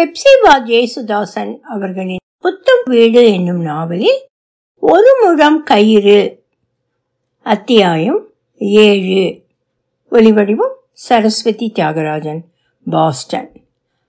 ஹெப்சிபா ஜேசுதாசன் அவர்களின் புத்தம் வீடு என்னும் நாவலில் ஒரு முழம் கயிறு அத்தியாயம் ஏழு. ஒலிவடிவம் சரஸ்வதி தியாகராஜன் பாஸ்டன்.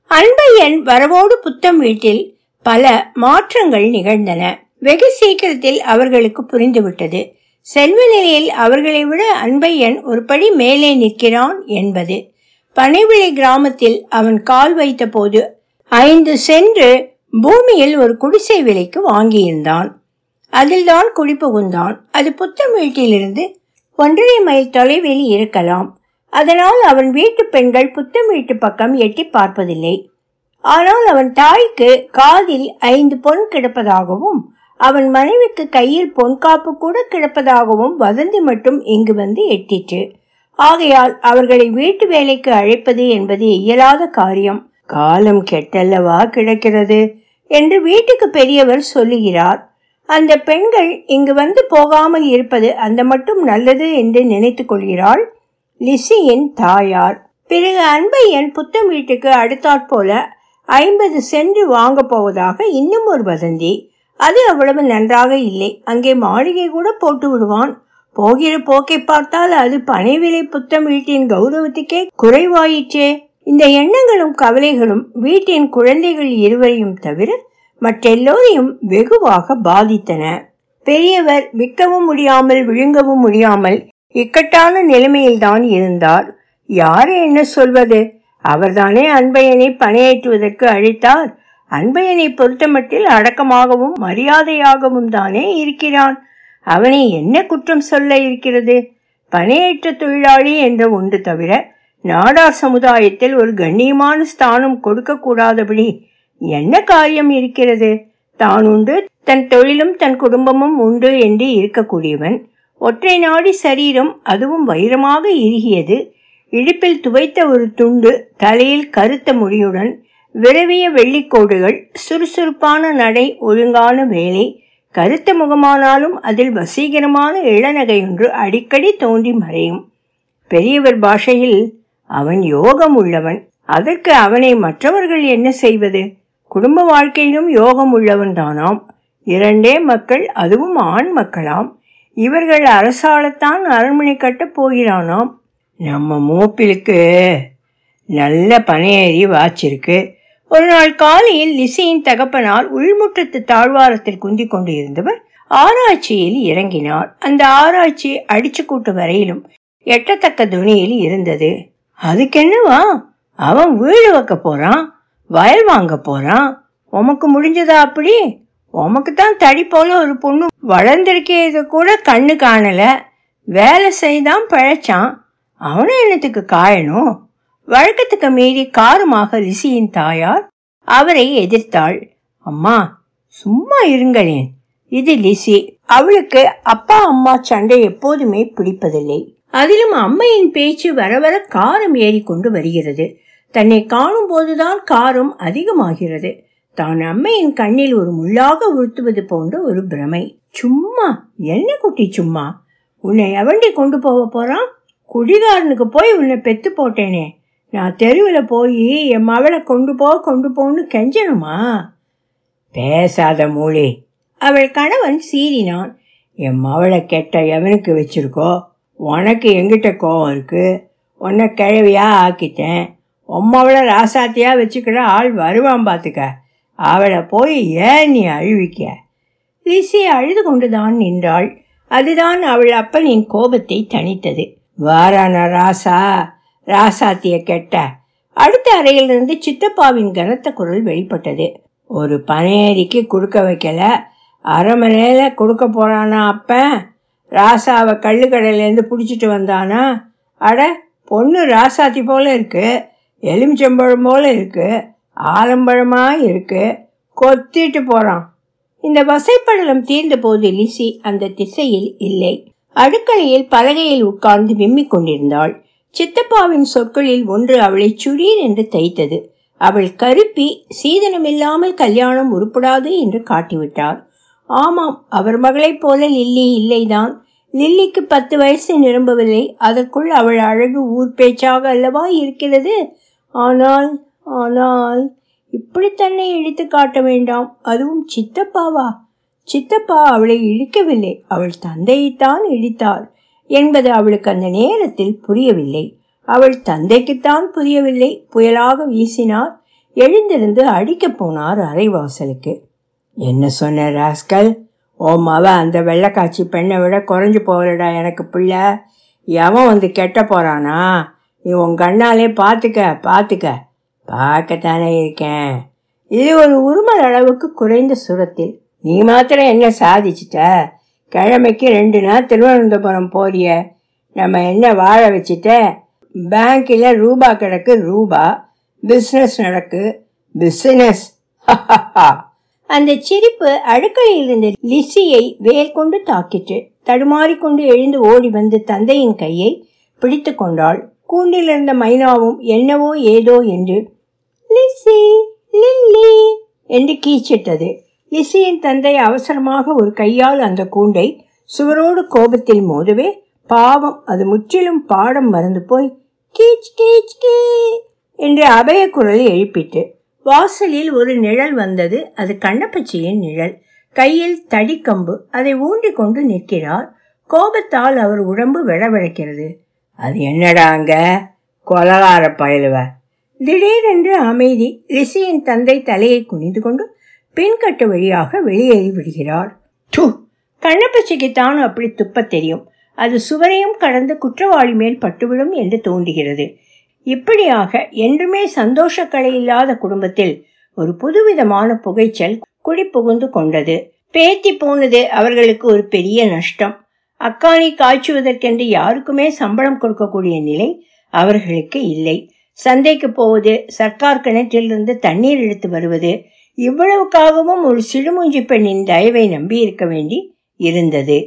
அன்பையன் வரவோடு புத்தம் வீட்டில் பல மாற்றங்கள் நிகழ்ந்தன. வெகு சீக்கிரத்தில் அவர்களுக்கு புரிந்துவிட்டது. செல்வ நிலையில் அவர்களை விட அன்பையன் ஒரு படி மேலே நிற்கிறான் என்பது. பனைவிளை கிராமத்தில் அவன் கால் வைத்த போது ஐந்து சென்று பூமியில் ஒரு குடிசை விலைக்கு வாங்கியிருந்தான். அதில்தான் குடிபுகுந்தான் அது புத்தம் வீட்டிலிருந்து ஒன்றரை மைல் தொலைவில் இருக்கலாம். அதனால் அவன் வீட்டு பெண்கள் புத்தம் வீட்டு பக்கம் எட்டி பார்ப்பதில்லை. ஆனால் அவன் தாய்க்கு காதில் ஐந்து பொன் கிடப்பதாகவும் அவன் மனைவிக்கு கையில் பொன்காப்பு கூட கிடப்பதாகவும் வதந்தி மட்டும் இங்கு வந்து எட்டிற்று. ஆகையால் அவர்களை வீட்டு வேலைக்கு அழைப்பது என்பது இயலாத காரியம். காலம் கெட்டல்லவா கிடக்கிறது? என்று வீட்டுக்கு பெரியவர் சொல்லுகிறார். அந்த பெண்கள் இங்கு வந்து போகாமல் இருப்பது அந்த மட்டும் நல்லது என்று நினைத்துக் கொள்கிறாள். லிசியின் தாயார். பிறகு அன்பையன் புத்தம் வீட்டுக்கு அடுத்தாற்போல ஐம்பது சென்று வாங்க போவதாக இன்னும் ஒரு வதந்தி. அது அவ்வளவு நன்றாக இல்லை. அங்கே மாளிகை கூட போட்டு விடுவான். போகிற போக்கை பார்த்தால் அது பனைவிலை புத்தம் வீட்டின் கௌரவத்துக்கே குறைவாயிற்றே. இந்த எண்ணங்களும் கவலைகளும் வீட்டின் குழந்தைகள் இருவரையும் தவிர மற்றெல்லோரையும் வெகுவாக பாதித்தன. பெரியவர் விற்கவும் முடியாமல் விழுங்கவும் முடியாமல் இக்கட்டான நிலைமையில்தான் இருந்தார். யார் என்ன சொல்வது? அவர்தானே அன்பையனை பணியேற்றுவதற்கு அழைத்தார். அன்பையனை பொறுத்தமட்டில் அடக்கமாகவும் மரியாதையாகவும் தானே இருக்கிறான். அவனை என்ன குற்றம் சொல்ல இருக்கிறது? பணியேற்ற தொழிலாளி என்ற ஒன்று தவிர நாடார் சமுதாயத்தில் ஒரு கண்ணியமான ஸ்தானம் கொடுக்க கூடாதபடி என்ன காரியம் இருக்கிறது? தான் உண்டு தன் தொழிலும் தன் குடும்பமும் உண்டு என்று இருக்கக்கூடியவன் ஒற்றை நாடி சரீரம் அதுவும் வைரமாக இறுகியது. இடுப்பில் துவைத்த ஒரு துண்டு தலையில் கருத்த முடியுடன் விரவிய வெள்ளிக்கோடுகள் சுறுசுறுப்பான நடை ஒழுங்கான வேலை கருத்த முகமானாலும் அதில் வசீகரமான இளநகை ஒன்று அடிக்கடி தோன்றி மறையும். பெரியவர் பாஷையில் அவன் யோகம் உள்ளவன். அதற்கு அவனை மற்றவர்கள் என்ன செய்வது? குடும்ப வாழ்க்கையிலும் யோகம் உள்ளவன் தானாம். இரண்டே மக்கள் அதுவும் ஆண் மக்களாம். இவர்கள் அரசாலத்தான் அரண்மனை கட்டப் போகிறானாம். நம்ம மூப்பிலுக்கு நல்ல பனையேறி வாச்சிருக்கு. ஒரு நாள் காலையில் லிசியின் தகப்பனால் உள்முற்றத்து தாழ்வாரத்தில் குந்தி கொண்டு இருந்தவர் ஆராய்ச்சியில் இறங்கினார். அந்த ஆராய்ச்சி அடிச்சு கூட்டு வரையிலும் எட்டத்தக்க துணியில் இருந்தது. அதுக்கென்னவா? அவன் வீடு வைக்க போறான் வயல் வாங்க போறான். உமக்கு முடிஞ்சதா அப்படி? உமக்கு தான் தடி போல ஒரு பொண்ணு வளர்ந்திருக்கிறது கூட கண்ணு காணல. வேலை செய்தான் பழைச்சான். அவனும் என்னத்துக்கு காயணும்? வழக்கத்துக்கு மீறி காரமாக ரிசியின் தாயார் அவரை எதிர்த்தாள். அம்மா சும்மா இருங்களேன். இது லிசி அவளுக்கு அப்பா அம்மா சண்டை எப்போதுமே பிடிப்பதில்லை. அதிலும் அம்மையின் பேச்சு வர வர காரம் ஏறிக்கொண்டு வருகிறது. தன்னை காணும் போதுதான் காரம் அதிகமாகிறது. தான் அம்மையின் கண்ணில் ஒரு முள்ளாக உறுத்துவது போன்ற ஒரு பிரமை. சும்மா என்ன குட்டி சும்மா? உன்னை எவண்டி கொண்டு போக போறான்? குடிகாரனுக்கு போய் உன்னை பெத்து போட்டேனே. நான் தெருவில் போய் என் மவளை கொண்டு போ கொண்டு போன்னு கெஞ்சணுமா? பேசாத மூளி. அவள் கணவன் சீறினான். என் மவளை கெட்ட எவனுக்கு வச்சிருக்கோ? உனக்கு எங்கிட்ட கோவம் இருக்கு? உன்னை கிழவியா ஆக்கிட்டேன். உம்மவளை ராசாத்தியா வச்சுக்கிற ஆள் வருவான் பார்த்துக்க அவளை போய் ஏன் நீ அழுவிக்க? லிசி அழுது கொண்டுதான் நின்றாள். அதுதான் அவள் அப்பனின் கோபத்தை தணித்தது. வாரான ராசா? ராசாத்திய கெட்ட. அடுத்த அறையிலிருந்து சித்தப்பாவின் கனத்த குரல் வெளிப்பட்டது. ஒரு பனையரிக்கு கொடுக்க வைக்கல. அரை மணி நேரம் கொடுக்க போறானா அப்பன்? ராசாவை கள்ளுக்கடையிலேருந்து பிடிச்சிட்டு வந்தானா? அட பொண்ணு ராசாத்தி போல இருக்கு. எலுமிச்சம்பழம் போல இருக்கு. ஆலம்பழமா இருக்கு. கொத்திட்டு போறான். இந்த வசைப்படலம் தீர்ந்த போது லிசி அந்த திசையில் இல்லை. அடுக்கலையில் பலகையில் உட்கார்ந்து விம்மிக் கொண்டிருந்தாள். சித்தப்பாவின் சொற்களில் ஒன்று அவளை சுடீர் என்று தைத்தது. அவள் கருப்பி சீதனமில்லாமல் கல்யாணம் உருப்படாது என்று காட்டிவிட்டார். ஆமாம் அவர் மகளைப் போல லில்லி இல்லைதான். லில்லிக்கு பத்து வயசு நிரம்பவில்லை. அதற்குள் அவள் அழகு ஊர் பேச்சாக அல்லவா இருக்கிறது? ஆனால் ஆனால் இப்படி தன்னை இழுத்து காட்ட வேண்டாம். அதுவும் சித்தப்பாவா? சித்தப்பா அவளை இழிக்கவில்லை. அவள் தந்தையைத்தான் இழித்தார் என்பது அவளுக்கு அந்த நேரத்தில் புரியவில்லை. அவள் தந்தைக்குத்தான் புரியவில்லை. புயலாக வீசினார். எழுந்திருந்து அடிக்கப் போனார் அரைவாசலுக்கு. என்ன சொன்ன ராஸ்கல்? ஓ மவ அந்த வெள்ளைக்காட்சி பெண்ணை விட குறைஞ்சி போகலடா எனக்கு பிள்ளை. எவன் வந்து கெட்ட போகிறானா நீ உன் கண்ணாலே பார்த்துக்க பார்த்துக்க பார்க்கத்தானே இருக்கேன். இது ஒரு உருமல் அளவுக்கு குறைந்த சுரத்தில். நீ மாத்திரம் என்ன சாதிச்சிட்ட? கிழமைக்கு ரெண்டு நாள் திருவனந்தபுரம் போறிய. நம்ம என்ன வாழ வச்சுட்ட? பேங்க்கில் ரூபா கிடக்கு ரூபா. பிஸ்னஸ் நடக்கு. பிஸ்னஸ் அந்த சிரிப்பு அடுக்கலையில் இருந்த லிசியை வேல் கொண்டு தாக்கிற்று. தடுமாறிக்கொண்டு எழுந்து ஓடி வந்து தந்தையின் கையை பிடித்து கொண்டாள். கூண்டில் இருந்த மைனாவும் என்னவோ ஏதோ என்று லிசி லில்லி என்று கீச்சிட்டது. லிசியின் தந்தை அவசரமாக ஒரு கையால் அந்த கூண்டை சுவரோடு கோபத்தில் மோதவே பாவம் அது முற்றிலும் பாடம் மறந்து போய் கீச் கீச் கீ என்று அபய குரல் எழுப்பிட்டு வாசலில் ஒரு நிழல் வந்தது. அது கண்ணப்பச்சியின் நிழல். கையில் தடிக்கம்பு. அதை ஊன்றிக் கொண்டு நிற்கிறார். கோபத்தால் அவர் உடம்பு விழவிழக்கிறது அது என்னடா அங்க? கொலகார பயலுவ. திடீரென்று அமைதி ரிஷியின் தந்தை தலையை குனிந்து கொண்டு பின்கட்டு வழியாக வெளியேறி விடுகிறார். டு கண்ணப்பச்சிக்கு தான் அப்படி துப்பத் தெரியும். அது சுவரையும் கடந்து குற்றவாளி மேல் பட்டுவிடும் என்று தோன்றுகிறது. இப்படியாக என்றுமே சந்தோஷக்கலை இல்லாத குடும்பத்தில் ஒரு புதுவிதமான புகைச்சல் குடி புகுந்து கொண்டது. பேத்தி போனது அவர்களுக்கு ஒரு பெரிய நஷ்டம். அக்காணி காய்ச்சுவதற்கென்று யாருக்குமே சம்பளம் கொடுக்கக்கூடிய நிலை அவர்களுக்கு இல்லை. சந்தைக்கு போவது சர்க்கார் கிணற்றிலிருந்து தண்ணீர் எடுத்து வருவது இவ்வளவுக்காகவும் ஒரு சிடுமூஞ்சி பெண்ணின் தயவை நம்பி இருக்க வேண்டி இருந்தது.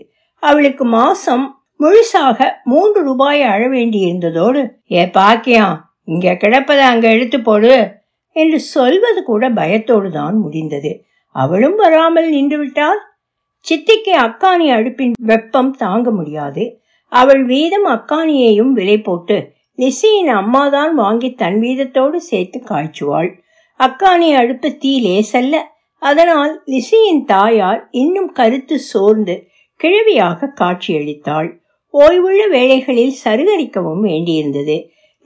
அவளுக்கு மாசம் முழுசாக மூன்று ரூபாய் அழ வேண்டி இருந்ததோடு ஏ பாக்கியம் இங்க கிடப்பதை அங்க எடுத்து போடு என்று சொல்வது கூட பயத்தோடு தான் முடிந்தது. அவளும் வராமல் நின்றுவிட்டால்? சித்திக்கு அக்காணி அடுப்பின் வெப்பம் தாங்க முடியாது. அவள் வீதம் அக்காணியையும் விலை போட்டு லிசியின் அம்மாதான் வாங்கி தன் வீதத்தோடு சேர்த்து காய்ச்சுவாள். அக்காணி அடுப்பு தீ லேசல்ல அதனால் லிசியின் தாயார் இன்னும் கருத்து சோர்ந்து கிழவியாக காட்சியளித்தாள். ஓய்வுள்ள வேளைகளில் சருகரிக்கவும் வேண்டியிருந்தது.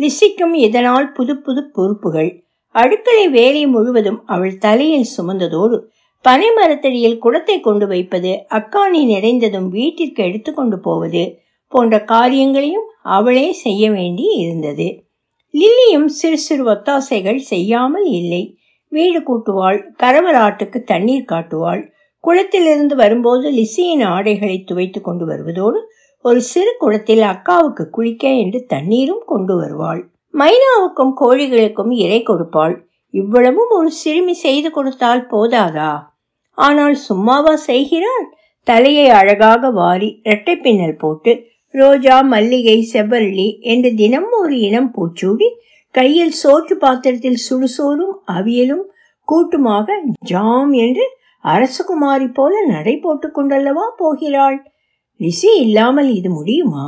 லிசிக்கும் இதனால் புது புது பொறுப்புகள். அடுக்களை வேலை முழுவதும் அவள் தலையில் சுமந்ததோடு பனை மரத்தடியில் குடத்தை கொண்டு வைப்பது அக்காணி நிறைந்ததும் வீட்டிற்கு எடுத்துக்கொண்டு போவது போன்ற காரியங்களையும் அவளே செய்ய வேண்டி இருந்தது. லில்லியும் சிறு சிறு ஒத்தாசைகள் செய்யாமல் இல்லை. வீடு கூட்டுவாள் கரவராட்டுக்கு தண்ணீர் காட்டுவாள். குளத்திலிருந்து வரும்போது லிசியின் ஆடைகளை துவைத்து கொண்டு வருவதோடு ஒரு சிறு குளத்தில் அக்காவுக்கு குளிக்க என்று தண்ணீரும் கொண்டு வருவாள். மைனாவுக்கும் கோழிகளுக்கும் இறை கொடுப்பாள். இவ்வளவும் ஒரு சிறுமி செய்து கொடுத்தால் போதாதா? ஆனால் சும்மாவா செய்கிறாள்? தலையை அழகாக வாரி இரட்டை பின்னல் போட்டு ரோஜா மல்லிகை செவ்வரளி என்று தினம் ஒரு இனம் பூச்சூடி கையில் சோற்று பாத்திரத்தில் சுடுசோறும் அவியலும் கூட்டுமாக ஜாம் என்று அரசகுமாரி போல நடை போட்டு கொண்டல்லவா போகிறாள்? லிசி இல்லாமல் இது முடியுமா?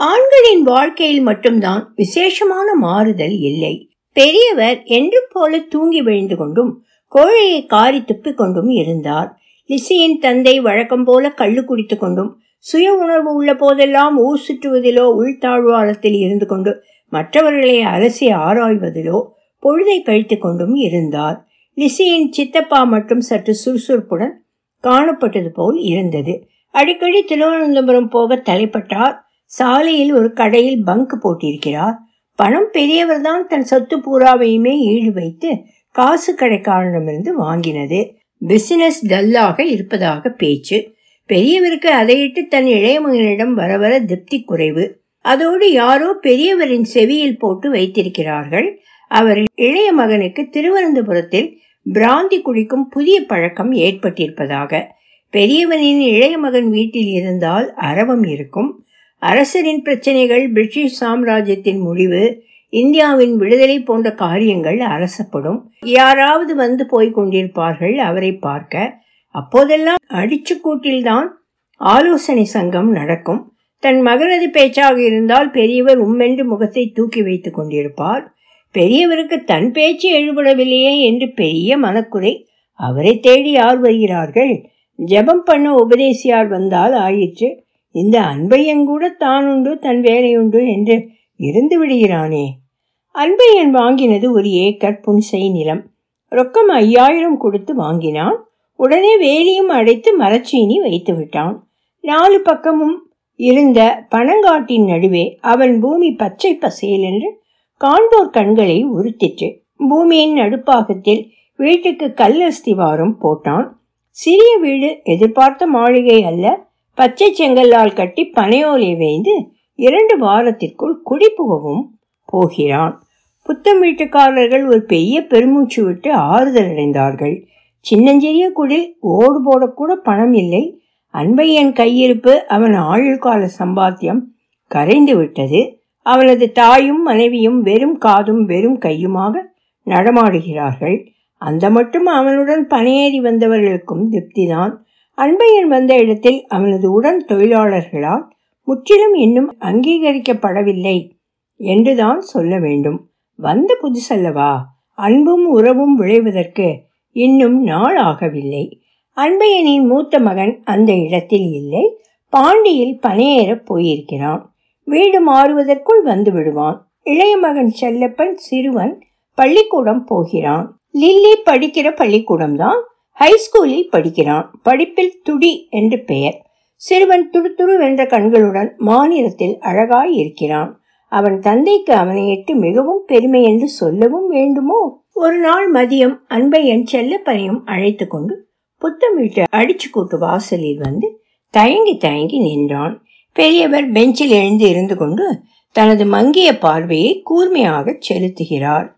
ஆண்களின் வாழ்க்கையில் மட்டும்தான் விசேஷமான மாறுதல் இல்லை. பெரியவர் என்று போல தூங்கி விழுந்து கொண்டும் கோழையை காரி துப்பிக் கொண்டும் இருந்தார். லிசியின் தந்தை வழக்கம் போல கள்ளு குடித்து கொண்டும் சுய உணர்வு உள்ள போதெல்லாம் ஊர் சுற்றுவதிலோ உள்தாழ்வாரத்தில் இருந்து கொண்டு மற்றவர்களை அலசி ஆராய்வதிலோ பொழுதை கழித்து கொண்டும் இருந்தார். லிசியின் சித்தப்பா மட்டும் சற்று சுறுசுறுப்புடன் காணப்பட்டது போல் இருந்தது. அடிக்கடி திருவனந்தபுரம் போக தலைப்பட்டார். சாலையில் ஒரு கடையில் பங்க் போட்டிருக்கிறார். பணம் பெரியவர் தான் தன் சொத்து பூராவையுமே ஈடு வைத்து காசு கடைக்காரனிடமிருந்து வாங்கினது. பிசினஸ் டல்லாக இருப்பதாக பேச்சு. பெரியவருக்கு அதையிட்டு தன் இளைய மகனிடம் வர வர திருப்தி குறைவு. அதோடு யாரோ பெரியவரின் செவியில் போட்டு வைத்திருக்கிறார்கள். அவர் இளைய மகனுக்கு திருவனந்தபுரத்தில் பிராந்தி குடிக்கும் புதிய பழக்கம் ஏற்பட்டிருப்பதாக. பெரியவனின் இளைய மகன் வீட்டில் இருந்தால் அரவம் இருக்கும். அரசரின் பிரச்சனைகள் பிரிட்டிஷ் சாம்ராஜ்யத்தின் முடிவு இந்தியாவின் விடுதலை போன்ற காரியங்கள் அரசப்படும். யாராவது வந்து போய் கொண்டிருப்பார்கள் அவரை பார்க்க. அப்போதெல்லாம் அடிச்சுக்கூட்டில்தான் ஆலோசனை சங்கம் நடக்கும். தன் மகனது பேச்சாக இருந்தால் பெரியவர் உம்மென்று முகத்தை தூக்கி வைத்துக் கொண்டிருப்பார். பெரியவருக்கு தன் பேச்சு எழுபடவில்லையே என்று பெரிய மனக்குறை. அவரை தேடி யார் வருகிறார்கள்? ஜெபம் பண்ண உபதேசியார் வந்தால் ஆயிற்று. இந்த அன்பையன் கூட தானுண்டு தன் வேலையுண்டு என்று இருந்து விடுகிறானே. அன்பையன் வாங்கினது ஒரு ஏக்கர் புன்சை நிலம். ரொக்கம் ஐயாயிரம் கொடுத்து வாங்கினான். உடனே வேலியும் அடைத்து மரச்சீனி வைத்து விட்டான். நாலு பக்கமும் இருந்த பனங்காட்டின் நடுவே அவன் பூமி பச்சை பசேல் என்று காண்போர் கண்களை உறுத்திற்று. பூமியின் நடுப்பாகத்தில் வீட்டுக்கு கல் அஸ்திவாரம் போட்டான். சிறிய வீடு எதிர்பார்த்த மாளிகை அல்ல. பச்சை செங்கல்லால் கட்டி பனையோலை வேய்ந்து இரண்டு வாரத்திற்குள் குடிபுகவும் போகிறான். புத்தம் வீட்டுக்காரர்கள் ஒரு பெரிய பெருமூச்சு விட்டு ஆறுதல் அடைந்தார்கள் சின்னஞ்சிறிய குடில் ஓடு போடக்கூட பணம் இல்லை. அன்பையன் கையிருப்பு அவன் ஆயுள்கால சம்பாத்தியம் கரைந்து விட்டது. அவனது தாயும் மனைவியும் வெறும் காதும் வெறும் கையுமாக நடமாடுகிறார்கள். அந்த மட்டும் அவனுடன் பணியேறி வந்தவர்களுக்கும் திருப்திதான். அன்பையன் வந்த இடத்தில் அவனது உடன் தொழிலாளர்களால் முற்றிலும் இன்னும் அங்கீகரிக்கப்படவில்லை என்றுதான் சொல்ல வேண்டும். வந்த புதுசல்லவா? அன்பும் உறவும் விளைவதற்கு இன்னும் நாள் ஆகவில்லை. அன்பையனின் மூத்த மகன் அந்த இடத்தில் இல்லை. பாண்டியில் பணியேறப் போயிருக்கிறான். வீடு மாறுவதற்குள் வந்து விடுவான். இளைய மகன் செல்லப்பன் சிறுவன் பள்ளிக்கூடம் போகிறான். லில்லி படிக்கிற பள்ளிக்கூடம் தான் ஹைஸ்கூலில் படிக்கிறான். படிப்பில் துடி என்று பெயர். சிறுவன் துடுதுரு வென்ற கண்களுடன் மாநிலத்தில் அழகாய் இருக்கிறான். அவன் தந்தைக்கு அவனை எட்டு மிகவும் பெருமை என்று சொல்லவும் வேண்டுமோ? ஒரு நாள் மதியம் அன்பையன் செல்லப்பனையும் அழைத்து கொண்டு புத்தம் வீட்டு அடிச்சு கூட்டு வாசலில் வந்து தயங்கி தயங்கி நின்றான். பெரியவர் பெஞ்சில் எழுந்து இருந்து கொண்டு தனது மங்கிய பார்வையை கூர்மையாக செலுத்துகிறார்.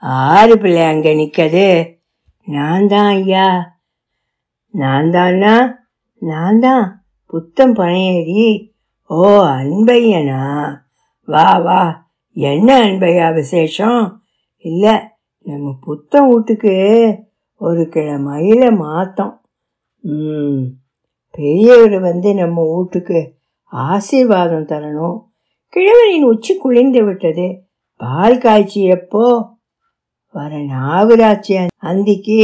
ஆறு பிள்ளை அங்க நிக்கது. நான் தான் ஐயா. நான் தானா நான் தான். புத்தம் பனையேறி ஓ அன்பையனா? வா வா. என்ன அன்பையா விசேஷம்? இல்லை நம்ம புத்தம் வீட்டுக்கு ஒரு கிழமையில மாத்தோம். ம். பெரியவர் வந்து நம்ம வீட்டுக்கு ஆசீர்வாதம் தரணும். கிழவனின் உச்சி குளிர்ந்து விட்டது. பால் காய்ச்சி எப்போ? வர நாகராட்சி அந்திக்கு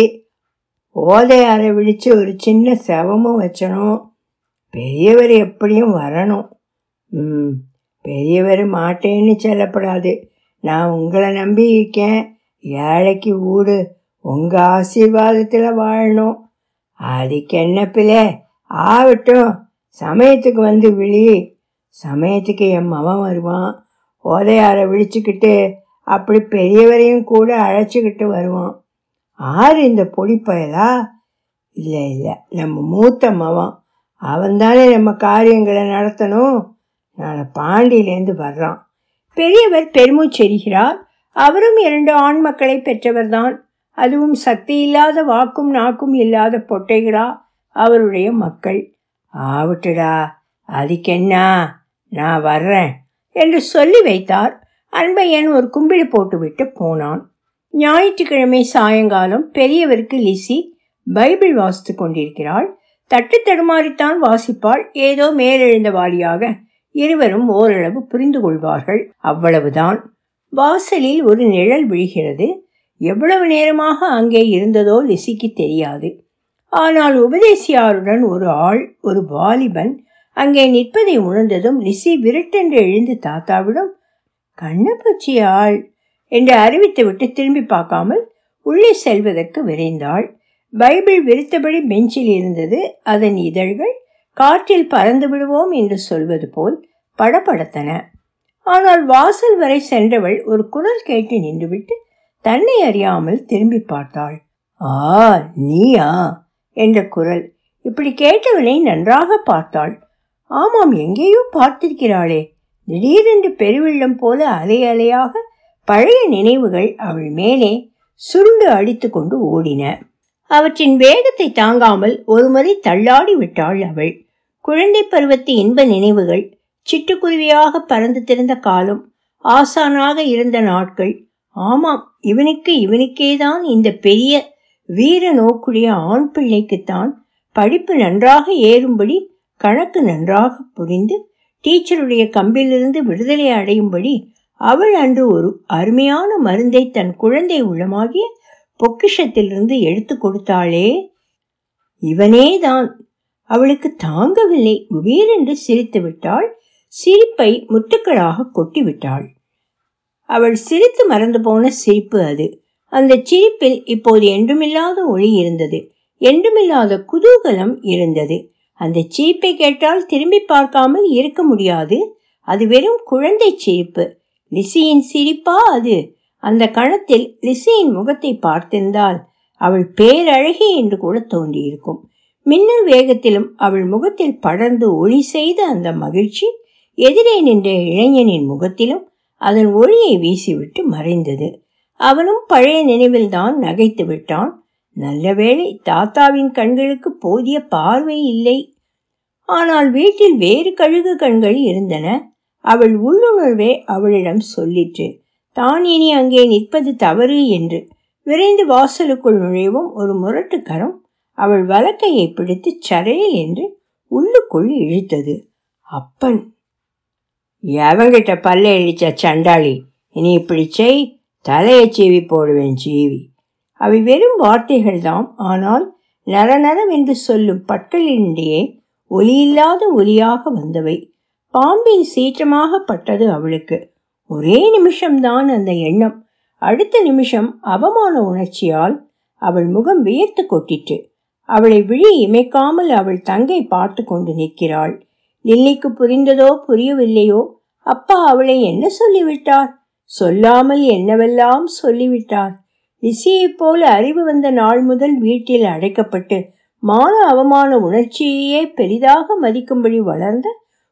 ஓதையாரை அறை விழிச்சு ஒரு சின்ன செவமும் வச்சணும். பெரியவர் எப்படியும் வரணும். ம் பெரியவர் மாட்டேன்னு சொல்லப்படாது. நான் உங்களை நம்பி இருக்கேன். ஏழைக்கு ஊடு உங்கள் ஆசீர்வாதத்தில் வாழணும். அதுக்கு என்ன பிள்ளை? ஆகட்டும் சமயத்துக்கு வந்து விழி. சமயத்துக்கு என் மவன் வருவான். ஓதையாரை விழிச்சுக்கிட்டு அப்படி பெரியவரையும் கூட அழைச்சிக்கிட்டு வருவான். ஆறு இந்த பொடிப்பயலா இல்லை இல்லை. நம்ம மூத்த மவன் அவன் தானே நம்ம காரியங்களை நடத்தணும்? நாளை பாண்டியிலேருந்து வர்றான். பெரியவர் பெருமூச்செறிகிறார் அவரும் இரண்டு ஆண் மக்களை பெற்றவர்தான். அதுவும் சக்தி இல்லாத வாக்கும் நாக்கும் இல்லாத பொட்டைகளா அவருடைய மக்கள். ஆவட்டுடா அதுக்கென்னா? நான் வர்றேன் என்று சொல்லி வைத்தார். அன்பையன் ஒரு கும்பிடு போட்டுவிட்டு போனான். ஞாயிற்றுக்கிழமை சாயங்காலம் பெரியவருக்கு லிசி பைபிள் வாசித்து கொண்டிருக்கிறாள். தட்டு தடுமாறித்தான் வாசிப்பாள். ஏதோ மேலெழுந்த வாரியாக இருவரும் ஓரளவு புரிந்து கொள்வார்கள். அவ்வளவுதான். வாசலில் ஒரு நிழல் விழுகிறது. எவ்வளவு நேரமாக அங்கே இருந்ததோ லிசிக்கு தெரியாது. ஆனால் உபதேசியாருடன் ஒரு ஆள் ஒரு வாலிபன் அங்கே நிற்பதை உணர்ந்ததும் லிசி விரட்டென்று எழுந்து தாத்தாவிடம் கண்ணப்பச்சி ஆள் என்று அறிவித்துவிட்டு திரும்பி பார்க்காமல் உள்ளே செல்வதற்கு விரைந்தாள். பைபிள் விரித்தபடி பெஞ்சில் இருந்தது. அதன் இதழ்கள் காற்றில் பறந்து விடுவோம் என்று சொல்வது போல் படபடத்தன. ஆனால் வாசல் வரை சென்றவள் ஒரு குரல் கேட்டு நின்றுவிட்டு தன்னை அறியாமல் திரும்பி பார்த்தாள். ஆ நீயா? என்ற குரல். இப்படி கேட்டவனை நன்றாக பார்த்தாள். ஆமாம் எங்கேயோ பார்த்திருக்கிறாளே. திடீரென்று பெருவெள்ளம் போல அலை அலையாக பழைய நினைவுகள் அவள் மேலே சுருண்டு அடித்து கொண்டு ஓடின. அவற்றின் வேகத்தை தாங்காமல் ஒருமுறை தள்ளாடி விட்டாள் அவள். குழந்தை பருவத்து இன்ப நினைவுகள் சிட்டுக்குருவியாக பறந்து திறந்த காலம் ஆசானாக இருந்த நாட்கள். ஆமாம் இவனுக்கு இவனுக்கேதான் இந்த பெரிய வீர நோக்குடைய ஆண் பிள்ளைக்குத்தான் படிப்பு நன்றாக ஏறும்படி கணக்கு நன்றாக புரிந்து டீச்சருடைய கம்பிலிருந்து விடுதலை அடையும்படி அவள் அன்று ஒரு அருமையான மருந்தை தன் குழந்தை உள்ளமாகிய பொக்கிஷத்திலிருந்து எடுத்து கொடுத்தாளே. இவனேதான். அவளுக்கு தாங்கவில்லை. குபீரென்று சிரித்து விட்டாள். சிரிப்பை முத்துக்களாக கொட்டி விட்டாள் அவள் சிரித்து மறந்து போன சிரிப்பு அது. அந்த சிரிப்பில் இப்போது என்றுமில்லாத ஒளி இருந்தது. என்றுமில்லாத குதூகலம் இருந்தது. அந்த சீப்பை கேட்டால் திரும்பி பார்க்காமல் இருக்க முடியாது. அது வெறும் குழந்தை சிரிப்பு லிசியின் சிரிப்பா அது. அந்த கணத்தில் லிசியின் முகத்தை பார்த்திருந்தால் அவள் பேரழகி என்று கூட தோன்றியிருக்கும். மின்னல் வேகத்திலும் அவள் முகத்தில் படர்ந்து ஒளி செய்த அந்த மகிழ்ச்சி எதிரே நின்ற இளைஞனின் முகத்திலும் அதன் ஒளியை வீசிவிட்டு மறைந்தது. அவனும் பழைய நினைவில்தான் நகைத்து விட்டான். நல்லவேளை தாத்தாவின் கண்களுக்கு போதிய பார்வை இல்லை. ஆனால் வீட்டில் வேறு கழுகு கண்கள் இருந்தன. அவள் உள்ளுணர்வே அவளிடம் சொல்லிற்று தான் இனி அங்கே நிற்பது தவறு என்று. விரைந்து வாசலுக்குள் நுழையவும் ஒரு முரட்டுக்கரம் அவள் வலக்கையை பிடித்து சரையில் என்று உள்ளுக்குள் இழுத்தது. அப்பன் எவங்கிட்ட பல்ல இழிச்ச சண்டாளி? இனி இப்படி செய் தலையை சீவி போடுவேன் சீவி. அவை வெறும் வார்த்தைகள் தான் ஆனால் நரநரவென்று சொல்லும் பற்களினிடையே ஒலியில்லாத ஒலியாக வந்தவை. பாம்பின் சீற்றமாக பட்டது அவளுக்கு. ஒரே நிமிஷம்தான் அந்த எண்ணம். அடுத்த நிமிஷம் அவமான உணர்ச்சியால் அவள் முகம் வியர்த்து கொட்டிற்று. அவளை விழி இமைக்காமல் அவள் தங்கை பார்த்து கொண்டு நிற்கிறாள். லில்லிக்கு புரிந்ததோ புரியவில்லையோ? அப்பா அவளை என்ன சொல்லிவிட்டார்? சொல்லாமல் என்னவெல்லாம் சொல்லிவிட்டார்? லிசியைப் போல அறிவு வந்த நாள் முதல் வீட்டில் அடைக்கப்பட்டு மான அவமான உணர்ச்சியையே பெரிதாக மதிக்கும்படி வளர்ந்த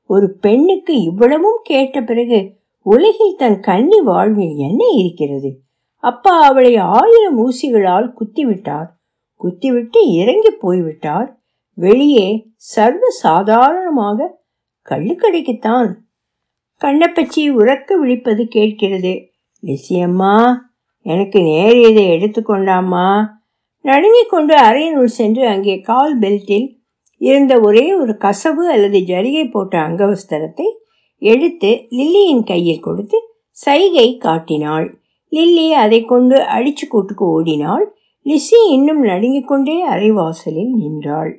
ஒரு பெண்ணுக்கு இவ்வளவும் கேட்ட பிறகு உலகில் தன் கன்னி வாழ்வில் என்ன இருக்கிறது? அப்பா அவளை ஆயிரம் ஊசிகளால் குத்திவிட்டார். குத்திவிட்டு இறங்கி போய்விட்டார். வெளியே சர்வ சாதாரணமாக கள்ளுக்கடைக்குத்தான் கண்ணப்பச்சி உறக்க விழிப்பது கேட்கிறது. லிசியம்மா எனக்கு நேரியதை எடுத்துக்கொண்டாமா நடுங்கிக் கொண்டு அறையினுள் சென்று அங்கே கால் பெல்ட்டில் இருந்த ஒரே ஒரு கசவு அல்லது ஜரிகை போட்ட அங்கவஸ்திரத்தை எடுத்து லில்லியின் கையில் கொடுத்து சைகை காட்டினாள். லில்லி அதை கொண்டு அடிச்சு கூட்டுக்கு ஓடினாள். லிசி இன்னும் நடுங்கிக் கொண்டே அரைவாசலில் நின்றாள்.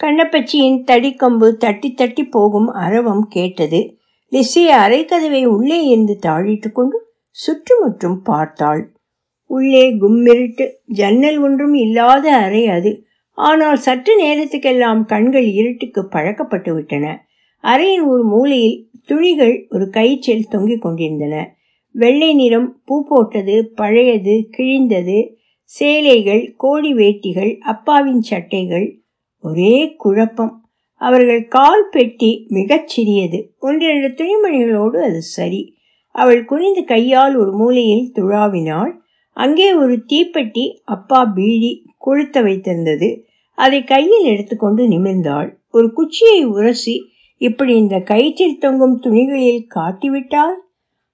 கண்ணப்பச்சியின் தடிக்கம்பு தட்டி தட்டி போகும் அரவம் கேட்டது. லிசி அரைக்கதவை உள்ளே இருந்து தாழிட்டு கொண்டு சுற்றுமுற்றும் பார்த்தாள். உள்ளே கும்மிருட்டு ஜன்னல் ஒன்றும் இல்லாத அறை அது. ஆனால் சற்று நேரத்துக்கெல்லாம் கண்கள் இருட்டுக்கு பழக்கப்பட்டு விட்டன. அறையின் ஒரு மூலையில் துணிகள் ஒரு கயிற்றில் தொங்கிக் கொண்டிருந்தன. வெள்ளை நிறம் பூ போட்டது பழையது கிழிந்தது. சேலைகள் கோடி வேட்டிகள் அப்பாவின் சட்டைகள். ஒரே குழப்பம். அவர்கள் கால் பெட்டி மிகச் சிறியது. ஒன்றிரண்டு துணிமணிகளோடு அது சரி. அவள் குனிந்து கையால் ஒரு மூலையில் துழாவினாள். அங்கே ஒரு தீப்பெட்டி அப்பா பீடி கொளுத்த வைத்திருந்தது. அதை கையில் எடுத்துக்கொண்டு நிமிர்ந்தாள். ஒரு குச்சியை உரசி இப்படி இந்த கயிற்றில் தொங்கும் துணிகளில் காட்டிவிட்டால்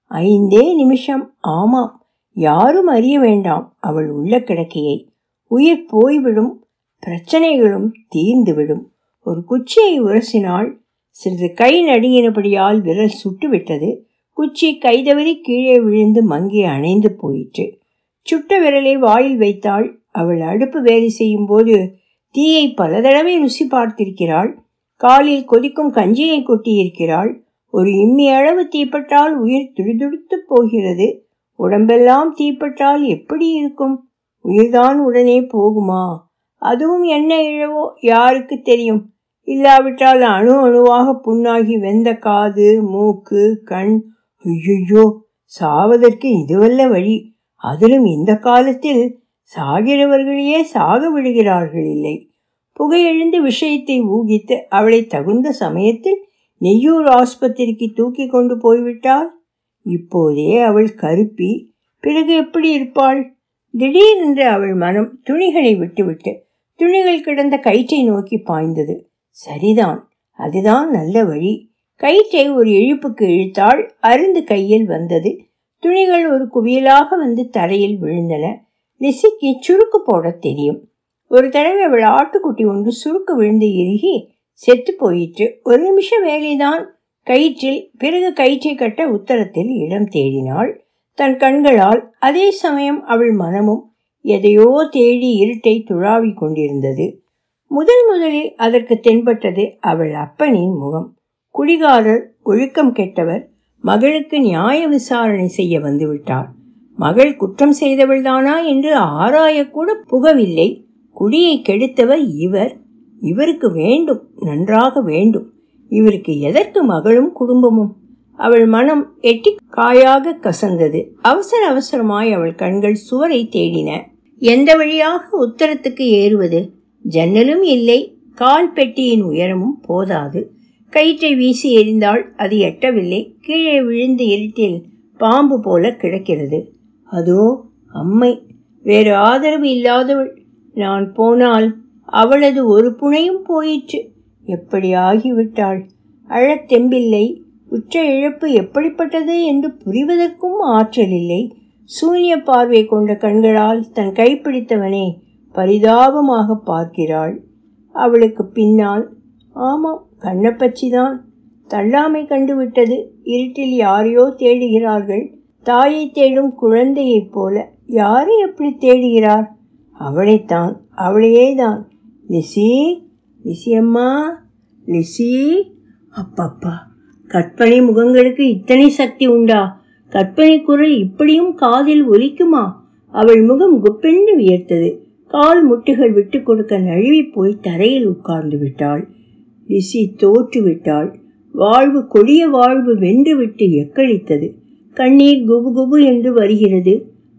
ஐந்தே நிமிஷம். ஆமாம். யாரும் அறிய வேண்டாம் அவள் உள்ள கிடக்கையை. உயிர் போய்விடும். பிரச்சனைகளும் தீர்ந்துவிடும். ஒரு குச்சியை உரசினால் சிறிது கை நடுங்கினபடியால் விரல் சுட்டுவிட்டது. குச்சி கைதவறி கீழே விழுந்து மங்கி அணைந்து போயிற்று. சுட்ட விரலை வாயில் வைத்தாள். அவள் அடுப்பு வேலை செய்யும் போது தீயை பல தடவை ருசி பார்த்திருக்கிறாள். காலில் கொதிக்கும் கஞ்சியை கொட்டியிருக்கிறாள். ஒரு இம்மி அளவு தீப்பட்டால் உயிர் துடிதுடித்து போகிறது. உடம்பெல்லாம் தீப்பட்டால் எப்படி இருக்கும்? உயிர்தான் உடனே போகுமா? அதுவும் என்ன இழவோ? யாருக்கு தெரியும்? இல்லாவிட்டால் அணு அணுவாக புண்ணாகி வெந்த காது மூக்கு கண். ஐயோ சாவதற்கு இதுவல்ல வழி. அதிலும் இந்த காலத்தில் சாகிறவர்களையே சாக விடுகிறார்கள் இல்லை. புகையெழுந்து விஷயத்தை ஊகித்து அவளை தகுந்த சமயத்தில் நெய்யூர் ஆஸ்பத்திரிக்கு தூக்கி கொண்டு போய்விட்டால் இப்போதே அவள் கருப்பி பிறகு எப்படி இருப்பாள்? திடீரென்று அவள் மனம் துணிகளை விட்டுவிட்டு துணிகள் கிடந்த கயிற்றை நோக்கி பாய்ந்தது. சரிதான் அதுதான் நல்ல வழி. கயிற்றை ஒரு இழுப்புக்கு இழுத்தாள் அருந்து கையில் வந்தது. துணிகள் ஒரு குவியலாக வந்து தரையில் விழுந்தன. லிசிக்கு சுருக்கு போட தெரியும். ஒரு தடவை அவள் ஆட்டுக்குட்டி ஒன்று சுருக்கு விழுந்து இறுகி செத்து போயிற்று. ஒரு நிமிஷம் வேலைதான். கயிற்றில் பிறகு கயிற்றை கட்ட உத்தரத்தில் இடம் தேடினாள். தன் கண்களால் அதே சமயம் அவள் மனமும் எதையோ தேடி இருட்டை துழாவிக் கொண்டிருந்தது. முதல் முதலில் அதற்கு தென்பட்டது அவள் அப்பனின் முகம். குடிகாரர் ஒழுக்கம் கெட்டவர் மகளுக்கு நியாய விசாரணை செய்ய வந்துவிட்டார் மகள் குற்றம் செய்தவள்தானா என்று ஆராயக்கூட புகவில்லை. குடியை கெடுத்தவர் இவர். இவருக்கு வேண்டும் நன்றாக வேண்டும். இவருக்கு எதற்கு மகளும் குடும்பமும்? அவள் மனம் எட்டி காயாக கசந்தது. அவசர அவசரமாய் அவள் கண்கள் சுவரை தேடின. எந்த வழியாக உத்தரத்துக்கு ஏறுவது? ஜன்னலும் இல்லை. கால் பெட்டியின் உயரமும் போதாது. கயிற்றை வீசி எரிந்தால் அது எட்டவில்லை. கீழே விழுந்த இருட்டில் பாம்பு போல கிடக்கிறது. அதோ அம்மை வேறு ஆதரவு இல்லாதவள். நான் போனால் அவளது ஒரு புனையும் போயிற்று. எப்படி ஆகிவிட்டாள்? அழத் தெம்பில்லை உற்ற இழப்பு எப்படிப்பட்டது என்று புரிவதற்கும் ஆற்றல் இல்லை. சூன்ய பார்வை கொண்ட கண்களால் தன் கைப்பிடித்தவனே பரிதாபமாக பார்க்கிறாள். அவளுக்கு பின்னால் ஆமாம் கண்ணப்பச்சிதான் தள்ளாமை கண்டுவிட்டது இருட்டில் யாரையோ தேடுகிறார்கள். தாயை தேடும் குழந்தையைப் போல யாரை எப்படி தேடுகிறார்? அவளைத்தான் அவளையே தான் லிசி லிசி அம்மா லிசி. அப்பப்பா கற்பனை முகங்களுக்கு இத்தனை சக்தி உண்டா? கற்பனை குரல் இப்படியும் காதில் ஒலிக்குமா? அவள் முகம் குப்பென்று வியர்த்தது. கால் முட்டுகள் விட்டு கொடுக்க நழுவி போய் தரையில் உட்கார்ந்து விட்டாள். லிசி தோற்றுவிட்டாள். வாழ்வு கொடிய வாழ்வு வென்றுவிட்டு எக்களித்தது கண்ணீர் குபு குபு என்று வருகிறது.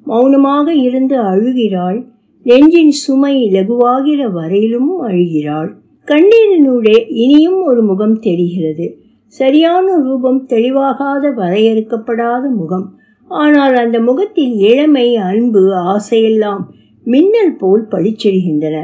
மௌனமாக இருந்து அழுகிறாள். நெஞ்சின் சுமை லகுவாகிற வரையிலும் அழுகிறாள். கண்ணீரினூடே இனியும் ஒரு முகம் தெரிகிறது. சரியான ரூபம் தெளிவாகாத வரையறுக்கப்படாத முகம். ஆனால் அந்த முகத்தில் இளமை அன்பு ஆசையெல்லாம் மின்னல் போல் பளிச்செடுகின்றன.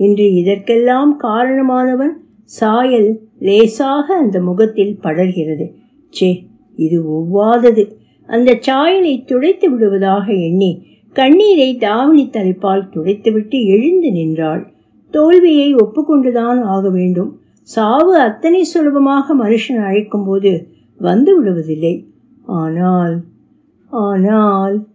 இன்று இதற்கெல்லாம் காரணமானவன் சாயல் லேசாக அந்த முகத்தில் படர்கிறது. சே இது ஒவ்வாதது. அந்த சாயலை துடைத்து விடுவதாக எண்ணி கண்ணீரை தாவணி தலைப்பால் துடைத்துவிட்டு எழுந்து நின்றாள். தோல்வியை ஒப்புக்கொண்டுதான் ஆக வேண்டும். சாவு அத்தனை சுலபமாக மனுஷன் அழைக்கும் போது வந்து விடுவதில்லை. ஆனால் ஆனால்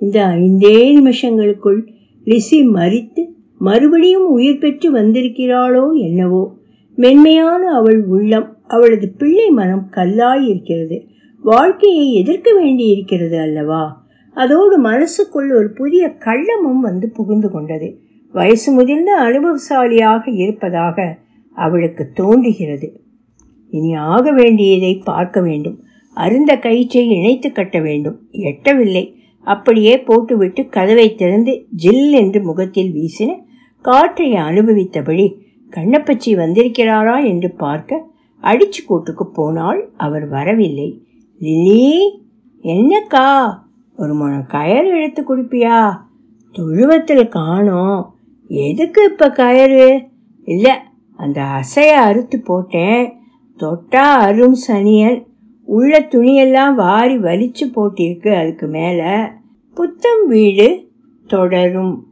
இந்த ஐந்தே நிமிஷங்களுக்குள் லிசி மறித்து மறுபடியும் உயிர் பெற்று வந்திருக்கிறாளோ என்னவோ? மென்மையான அவள் உள்ளம் அவளது பிள்ளை மனம் கல்லாய் இருக்கிறது வாழ்க்கையை எதிர்க்க வேண்டி இருக்கிறது அல்லவா? அதோடு மனசுக்குள் ஒரு புதிய கள்ளமும் வந்து புகுந்து கொண்டது. வயசு முதிர்ந்த அனுபவசாலியாக இருப்பதாக அவளுக்கு தோன்றுகிறது. இனி ஆக வேண்டியதை பார்க்க வேண்டும். அருந்த கயிற்றை இணைத்து கட்ட வேண்டும். எட்டவில்லை. அப்படியே போட்டுவிட்டு கதவை திறந்து ஜில் என்று முகத்தில் வீசின காற்றை அனுபவித்தபடி கண்ணப்பச்சி வந்திருக்கிறாரா என்று பார்க்க அடிச்சு கூட்டுக்கு போனால் அவர் வரவில்லை. லிலி என்னக்கா? ஒரு முழம் கயறு எடுத்து கொடுப்பியா? தொழுவத்தில் காணோம். எதுக்கு இப்போ கயறு? இல்லை அந்த அசைய அறுத்து போட்டேன். தொட்டா அரும் சனியன். உள்ள துணியெல்லாம் வாரி வலிச்சு போட்டிருக்கு அதுக்கு மேலே. புத்தம் வீடு தொடரும்.